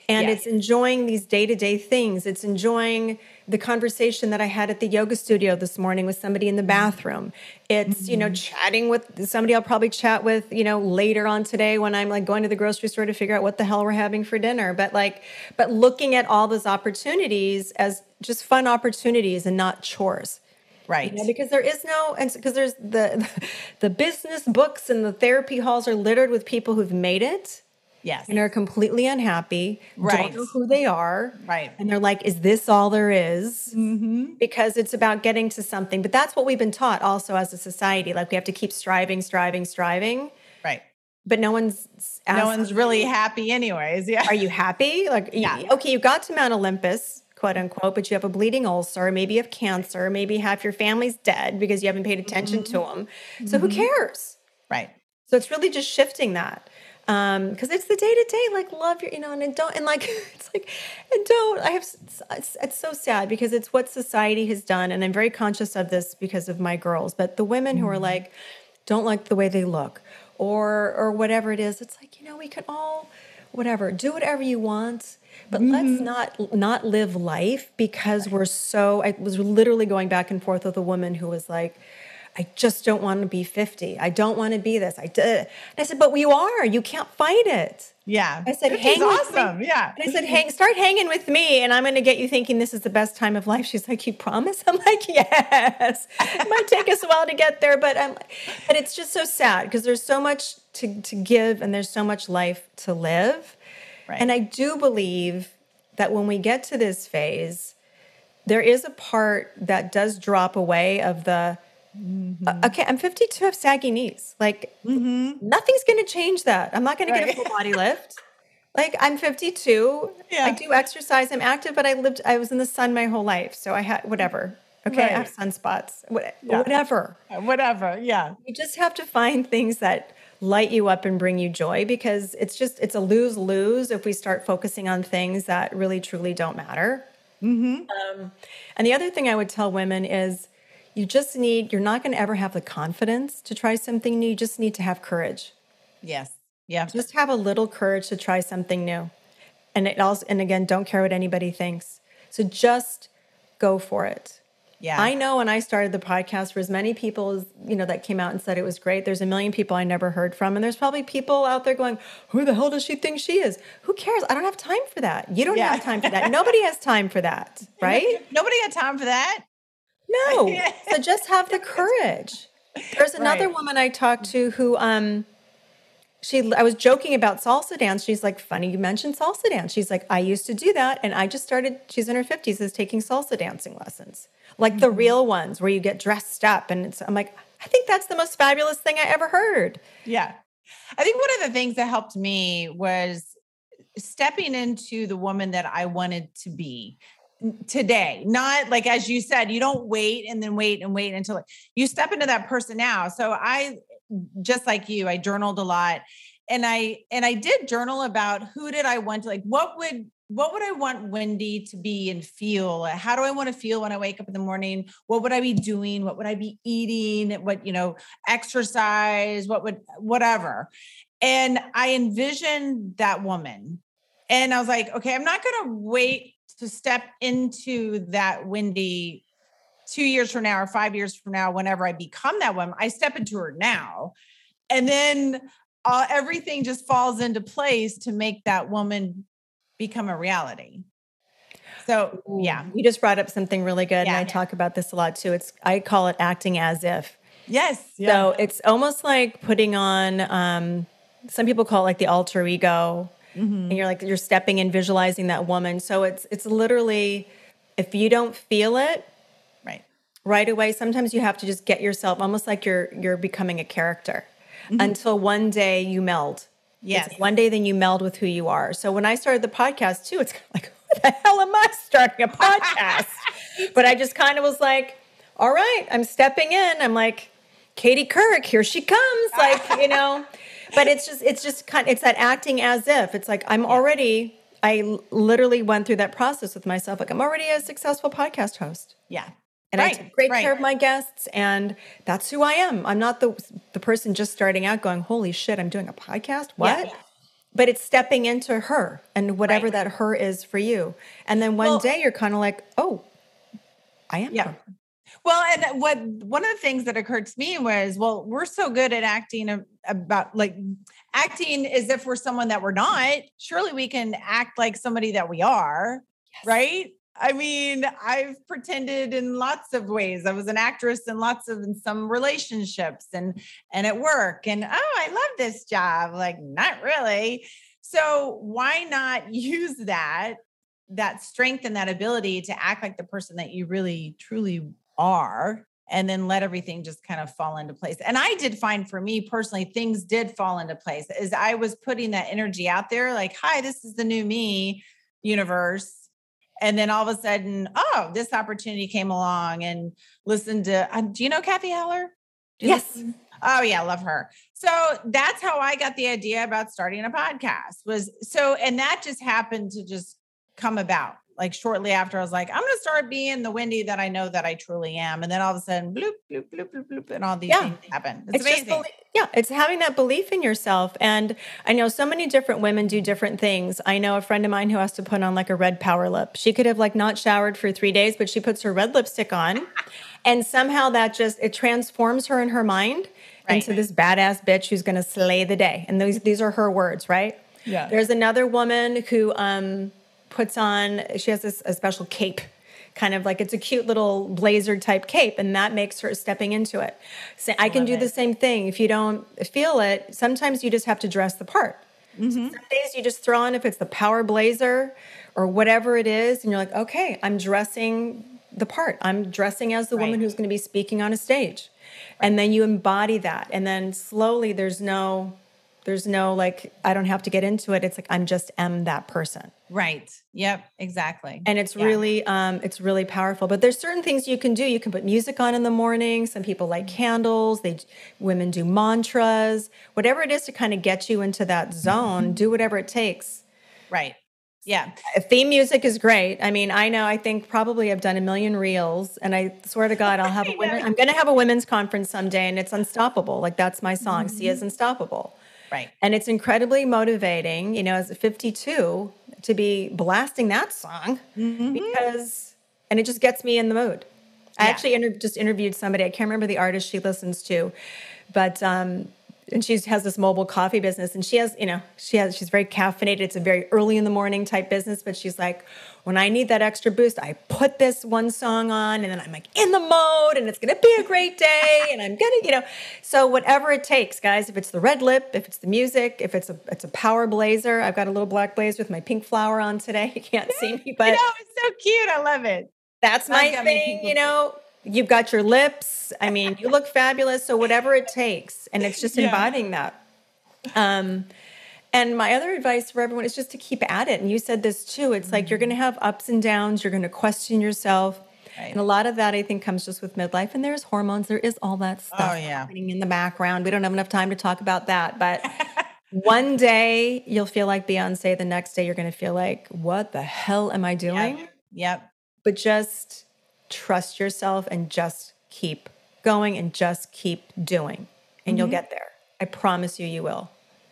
and Yes. it's enjoying these day to day things. It's enjoying the conversation that I had at the yoga studio this morning with somebody in the mm. bathroom. It's, you know, mm-hmm. chatting with somebody I'll probably chat with, you know, later on today when I'm like going to the grocery store to figure out what the hell we're having for dinner. But like, but looking at all those opportunities as just fun opportunities and not chores. Right. You know, because there is no, and because there's the (laughs) the business books and the therapy halls are littered with people who've made it yes. and are completely unhappy, Right. don't know who they are, Right. and they're like, "Is this all there is?" Mm-hmm. Because it's about getting to something. But that's what we've been taught also as a society. Like we have to keep striving, striving, striving. Right. But no one's asked, No one's really happy, anyways. Yeah. Are you happy? Like, Yeah. okay, you got to Mount Olympus, quote unquote, but you have a bleeding ulcer. Maybe you have cancer. Maybe half your family's dead because you haven't paid attention to mm-hmm. them. So who mm-hmm. cares? Right. So it's really just shifting that. Um, because it's the day to day, like love your, you know, and, and don't, and like, (laughs) it's like, and don't, I have, it's, it's so sad because it's what society has done. And I'm very conscious of this because of my girls, but the women who are like, don't like the way they look or, or whatever it is, it's like, you know, we can all, whatever, do whatever you want. But let's not not live life because we're so. I was literally going back and forth with a woman who was like, I just don't want to be 50. I don't want to be this. I did. And I said, but you are. You can't fight it. Yeah. I said, hang is with me. awesome. Yeah. And I said, hang, start hanging with me, and I'm going to get you thinking this is the best time of life. She's like, you promise? (laughs) I'm like, yes. It might take us a while to get there, but I'm. But it's just so sad because there's so much to to give, and there's so much life to live. Right. And I do believe that when we get to this phase, there is a part that does drop away of the. Mm-hmm. uh, okay, I'm 52. I have saggy knees. Like nothing's going to change that. I'm not going to get a full body lift. Like I'm 52. Yeah. I do exercise. I'm active, but I lived. I was in the sun my whole life, so I had whatever. Okay, I have sunspots. What, Yeah. Whatever. Whatever. Yeah. You just have to find things that light you up and bring you joy because it's just it's a lose lose if we start focusing on things that really truly don't matter. Um, and the other thing I would tell women is you just need you're not going to ever have the confidence to try something new. You just need to have courage. Yes. Yeah. Just have a little courage to try something new. And it also and again, don't care what anybody thinks. So just go for it. Yeah. I know when I started the podcast, for as many people as you know that came out and said it was great, there's a million people I never heard from, and there's probably people out there going, "Who the hell does she think she is? Who cares? I don't have time for that. You don't Yeah. have time for that. Nobody has time for that, (laughs) right? Nobody had time for that. No. (laughs) so just have the courage. There's another Right. woman I talked to who um she I was joking about salsa dance. She's like, funny you mentioned salsa dance. She's like, I used to do that and I just started she's in her 50s is taking salsa dancing lessons. Like the real ones where you get dressed up and it's I'm like, I think that's the most fabulous thing I ever heard. Yeah. I think one of the things that helped me was stepping into the woman that I wanted to be today. Not like, as you said, you don't wait and then wait and wait until you step into that person now. So I, just like you, I journaled a lot and I, and I did journal about who did I want to like, what would, what would I want Wendy to be and feel? How do I want to feel when I wake up in the morning? What would I be doing? What would I be eating? What, you know, exercise? What would, whatever. And I envisioned that woman. And I was like, okay, I'm not going to wait to step into that Wendy two years from now or five years from now, whenever I become that woman. I step into her now. And then uh, everything just falls into place to make that woman become a reality. So, yeah. You just brought up something really good and I yeah. talk about this a lot too. It's I call it acting as if. Yes. So it's almost like putting on um some people call it like the alter ego. Mm-hmm. And you're like you're stepping in visualizing that woman. So it's it's literally if you don't feel it Right. right away, sometimes you have to just get yourself almost like you're you're becoming a character mm-hmm. until one day you meld. Yes. It's one day then you meld with who you are. So when I started the podcast too, it's kind of like, (laughs) who the hell am I starting a podcast? (laughs) but I just kind of was like, all right, I'm stepping in. I'm like, Katie Couric, here she comes. Like, you know, (laughs) but it's just, it's just kind of it's that acting as if it's like, I'm already, i literally went through that process with myself. Like, I'm already a successful podcast host. Yeah. And I take great right. care of my guests, and that's who I am. I'm not the the person just starting out going, "Holy shit, I'm doing a podcast." What? Yeah. But it's stepping into her and whatever Right. that her is for you. And then one Well- day you're kind of like, "Oh, I am." Yeah. her." Well, and what one of the things that occurred to me was, well, we're so good at acting about like acting as if we're someone that we're not. Surely we can act like somebody that we are, right? I mean, I've pretended in lots of ways. I was an actress in lots of in some relationships and and at work. And oh, I love this job. Like, not really. So why not (laughs) use that that strength and that ability to act like the person that you really truly are and then let everything just kind of fall into place. And I did find for me personally, things did fall into place as I was putting that energy out there, like, hi, this is the new me universe. And then all of a sudden, oh, this opportunity came along and listened to, uh, do you know Cathy Heller? Yes. listen? Oh yeah, love her. So that's how I got the idea about starting a podcast was so, and that just happened to just come about. Like shortly after, I was like, I'm going to start being the Wendy that I know that I truly am. And then all of a sudden, bloop, bloop, bloop, bloop, bloop, and all these Yeah. things happen. It's, It's just amazing. belie- yeah, it's having that belief in yourself. And I know so many different women do different things. I know a friend of mine who has to put on like a red power lip. She could have like not showered for three days, but she puts her red lipstick on. (laughs) And somehow that just it transforms her in her mind Right. into this badass bitch who's gonna slay the day. And these these are her words, right? Yeah. There's another woman who um puts on she has this a special cape kind of like it's a cute little blazer type cape and that makes her stepping into it. So i can love do the same thing. If you don't feel it sometimes you just have to dress the part. Mm-hmm. some days you just throw on if it's the power blazer or whatever it is and you're like okay i'm dressing the part. I'm dressing as the woman who's going to be speaking on a stage. And then you embody that and then slowly there's no there's no like i don't have to get into it it's like i'm just am that person right. Yep. Exactly. and it's Yeah. really um, it's really powerful but there's certain things you can do you can put music on in the morning some people light candles they women do mantras whatever it is to kind of get you into that zone do whatever it takes right. Yeah. Uh, theme music is great i mean i know i think probably i've done a million reels and i swear to (laughs) god i'll have a women i'm going to have a women's conference someday and it's unstoppable like that's my song Mm-hmm. sia's unstoppable Right. and it's incredibly motivating, you know, as a 52 to be blasting that song because, and it just gets me in the mood. I actually inter- just interviewed somebody, I can't remember the artist she listens to, but, um, and she has this mobile coffee business and she has, you know, she has, she's very caffeinated. It's a very early in the morning type business, but she's like, when I need that extra boost, I put this one song on and then I'm like in the mode and it's going to be a great day and I'm going to, you know, so whatever it takes, guys, if it's the red lip, if it's the music, if it's a, it's a power blazer, I've got a little black blazer with my pink flower on today. (laughs) You can't see me, (laughs) but know. It's so cute. I love it. that's my I've got my thing, you know. You've got your lips. I mean, you look fabulous. So whatever it takes, and it's just (laughs) Yeah. embodying that. Um, and my other advice for everyone is just to keep at it. And you said this too. It's like you're going to have ups and downs. You're going to question yourself. Right. And a lot of that, I think, comes just with midlife. And there's hormones. There is all that stuff Oh, yeah. happening in the background. We don't have enough time to talk about that. But (laughs) one day you'll feel like Beyonce. The next day you're going to feel like, what the hell am I doing? Yep. Yep. but just trust yourself and just keep going and just keep doing and you'll get there i promise you you will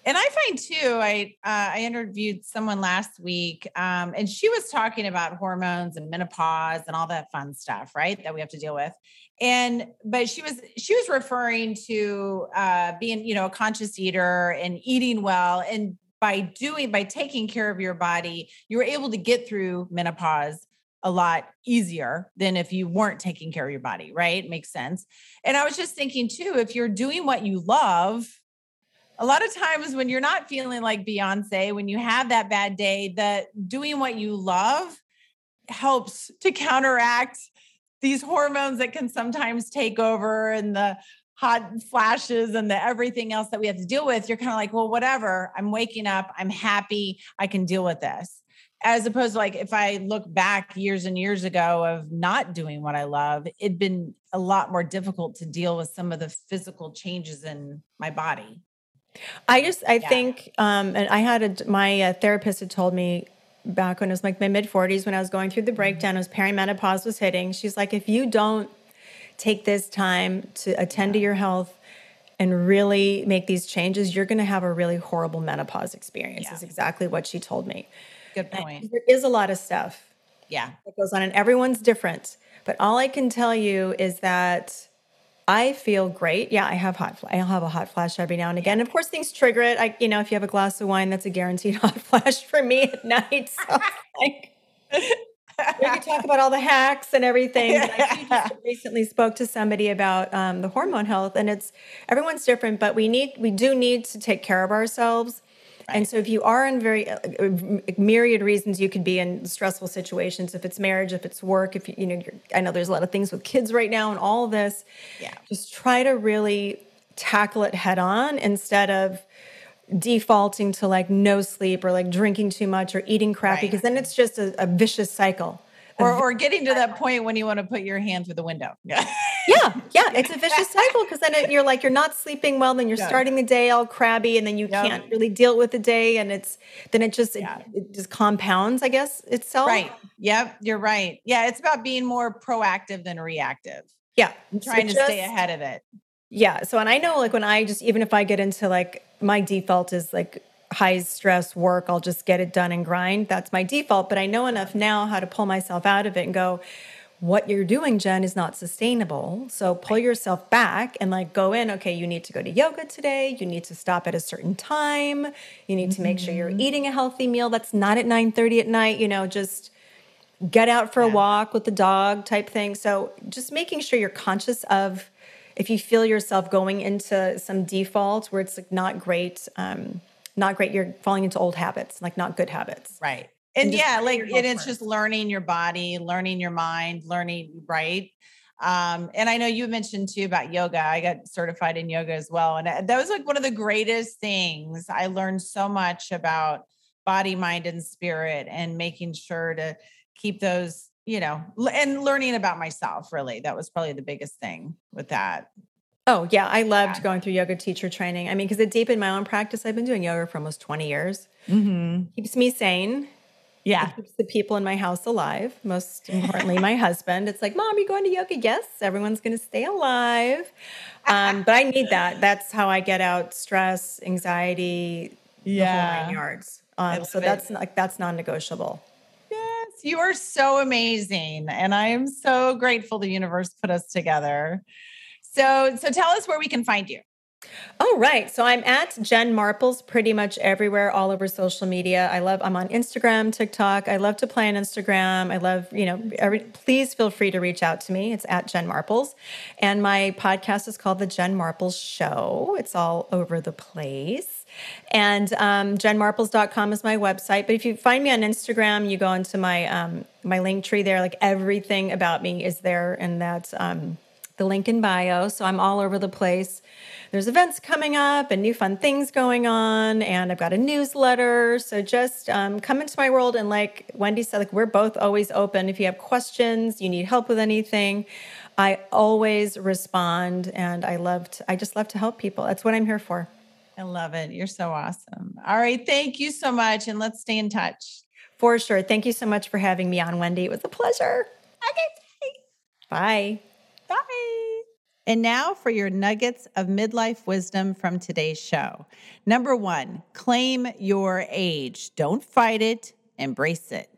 And I find too, I uh, I interviewed someone last week, um, and she was talking about hormones and menopause and all that fun stuff, right? That we have to deal with. And but she was she was referring to uh, being, you know, a conscious eater and eating well, and by doing by taking care of your body, you were able to get through menopause a lot easier than if you weren't taking care of your body, right? Makes sense. And I was just thinking too, if you're doing what you love, a lot of times when you're not feeling like Beyonce, when you have that bad day, that doing what you love helps to counteract these hormones that can sometimes take over and the hot flashes and the everything else that we have to deal with. You're kind of like, well, whatever. I'm waking up. I'm happy. I can deal with this. As opposed to like if I look back years and years ago of not doing what I love, it'd been a lot more difficult to deal with some of the physical changes in my body. I just, I yeah. think, um, and I had a, my uh, therapist had told me back when it was like my mid 40s when I was going through the mm-hmm. breakdown, as perimenopause was hitting. She's like, if you don't take this time to attend to your health and really make these changes, you're going to have a really horrible menopause experience. Yeah. Is exactly what she told me. Good point. There is a lot of stuff. Yeah. That goes on, and everyone's different. But all I can tell you is that I feel great. Yeah, I have hot. I'll have a hot flash every now and again. Of course, things trigger it. I, you know, if you have a glass of wine, that's a guaranteed (laughs) hot flash for me at night. So, (laughs) like, we could talk about all the hacks and everything. (laughs) I just recently spoke to somebody about um, the hormone health, and it's everyone's different, but we need we do need to take care of ourselves. Right. And so, if you are in very uh, uh myriad reasons, you could be in stressful situations. If it's marriage, if it's work, if you, you know, I know there's a lot of things with kids right now and all this. Yeah. Just try to really tackle it head on instead of defaulting to like no sleep or like drinking too much or eating crappy because right. then it's just a, a vicious cycle or, or getting to that point when you want to put your hand through the window. (laughs) Yeah. yeah. Yeah. It's a vicious cycle because then it, you're like, you're not sleeping well. Then you're yeah. starting the day all crabby and then you yep. can't really deal with the day. And it's, then it just, yeah. it, it, just compounds, I guess, itself. Right. Yep. You're right. Yeah. It's about being more proactive than reactive. Yeah. I'm trying so to just, stay ahead of it. Yeah. So, and I know like when I just, even if I get into like, my default is like high stress work, I'll just get it done and grind. That's my default. But I know enough now how to pull myself out of it and go, what you're doing, Jen, is not sustainable. So pull yourself back and like go in. Okay, you need to go to yoga today. You need to stop at a certain time. You need to make sure you're mm-hmm. eating a healthy meal that's not at 9 30 at night. You know, just get out for a walk with the dog type thing. So just making sure you're conscious of if you feel yourself going into some default where it's like not great. Um, not great. You're falling into old habits, like not good habits. Right. And, and yeah, like and it's just learning your body, learning your mind, learning right. Um, and I know you mentioned too about yoga. I got certified in yoga as well. And uh, that was like one of the greatest things. I learned so much about body, mind, and spirit and making sure to keep those, you know, and learning about myself really. That was probably the biggest thing with that. Oh, yeah. I loved yeah. going through yoga teacher training. I mean, because it deepened my own practice. I've been doing yoga for almost 20 years. Mm-hmm. Keeps me sane. Yeah. It keeps the people in my house alive. Most importantly, my husband. It's like, Mom, you going to yoga? Yes. Everyone's going to stay alive. Um, but I need that. That's how I get out stress, anxiety, yeah. the whole yards. Um, so that's like that's non-negotiable. Yes, you are so amazing, and I am so grateful the universe put us together. So, so tell us where we can find you. Oh, right. So I'm at Jen Marples pretty much everywhere, all over social media. I love, I'm on Instagram, TikTok. I love to play on Instagram. I love, you know, every, please feel free to reach out to me. It's at Jen Marples. And my podcast is called The Jen Marples Show. It's all over the place. And um, jenmarples.com is my website. But if you find me on Instagram, you go into my um, my link tree there. Like everything about me is there, and that's um, the link in bio. So I'm all over the place. There's events coming up and new fun things going on, and I've got a newsletter. So just um, come into my world. And like Wendy said, like we're both always open. If you have questions, you need help with anything, I always respond. And I love to, I just love to help people. That's what I'm here for. I love it. You're so awesome. All right. Thank you so much. And let's stay in touch. For sure. Thank you so much for having me on, Wendy. It was a pleasure. Okay. Bye. Bye. And now for your nuggets of midlife wisdom from today's show. Number one, claim your age. Don't fight it, embrace it.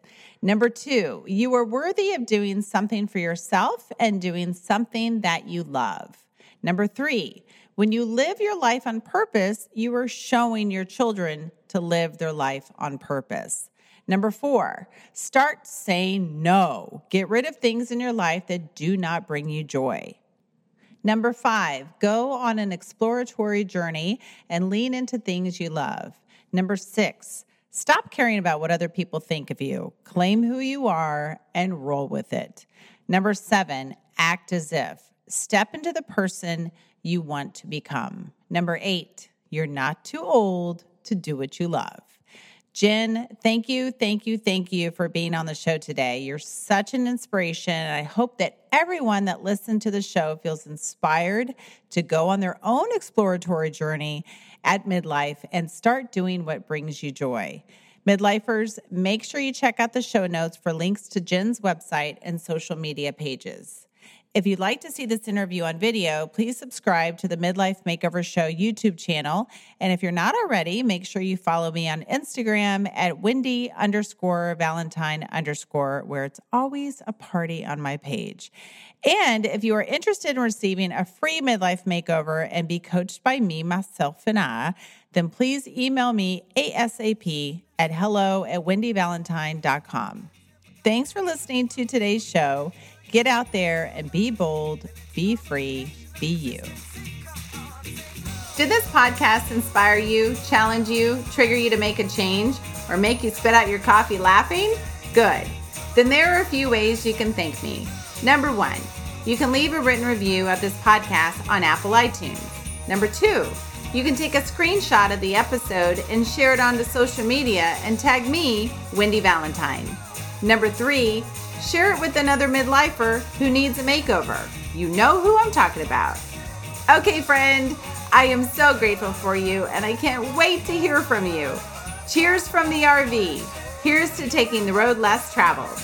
Number two, you are worthy of doing something for yourself and doing something that you love. Number three, when you live your life on purpose, you are showing your children to live their life on purpose. Number four, start saying no. Get rid of things in your life that do not bring you joy. Number five, go on an exploratory journey and lean into things you love. Number six, stop caring about what other people think of you. Claim who you are and roll with it. Number seven, act as if. Step into the person you want to become. Number eight, you're not too old to do what you love. Jen, thank you, thank you, thank you for being on the show today. You're such an inspiration. And I hope that everyone that listened to the show feels inspired to go on their own exploratory journey at midlife and start doing what brings you joy. Midlifers, make sure you check out the show notes for links to Jen's website and social media pages. If you'd like to see this interview on video, please subscribe to the Midlife Makeover Show YouTube channel. And if you're not already, make sure you follow me on Instagram at Wendy underscore Valentine underscore, where it's always a party on my page. And if you are interested in receiving a free midlife makeover and be coached by me, myself, and I, then please email me ASAP at hello at wendyvalentine.com. Thanks for listening to today's show. Get out there and be bold, be free, be you. Did this podcast inspire you, challenge you, trigger you to make a change, or make you spit out your coffee laughing? Good. Then there are a few ways you can thank me. Number one, you can leave a written review of this podcast on Apple iTunes. Number two, you can take a screenshot of the episode and share it onto social media and tag me, Wendy Valentine. Number three, Share it with another midlifer who needs a makeover. You know who I'm talking about. Okay, friend, I am so grateful for you and I can't wait to hear from you. Cheers from the RV. Here's to taking the road less traveled.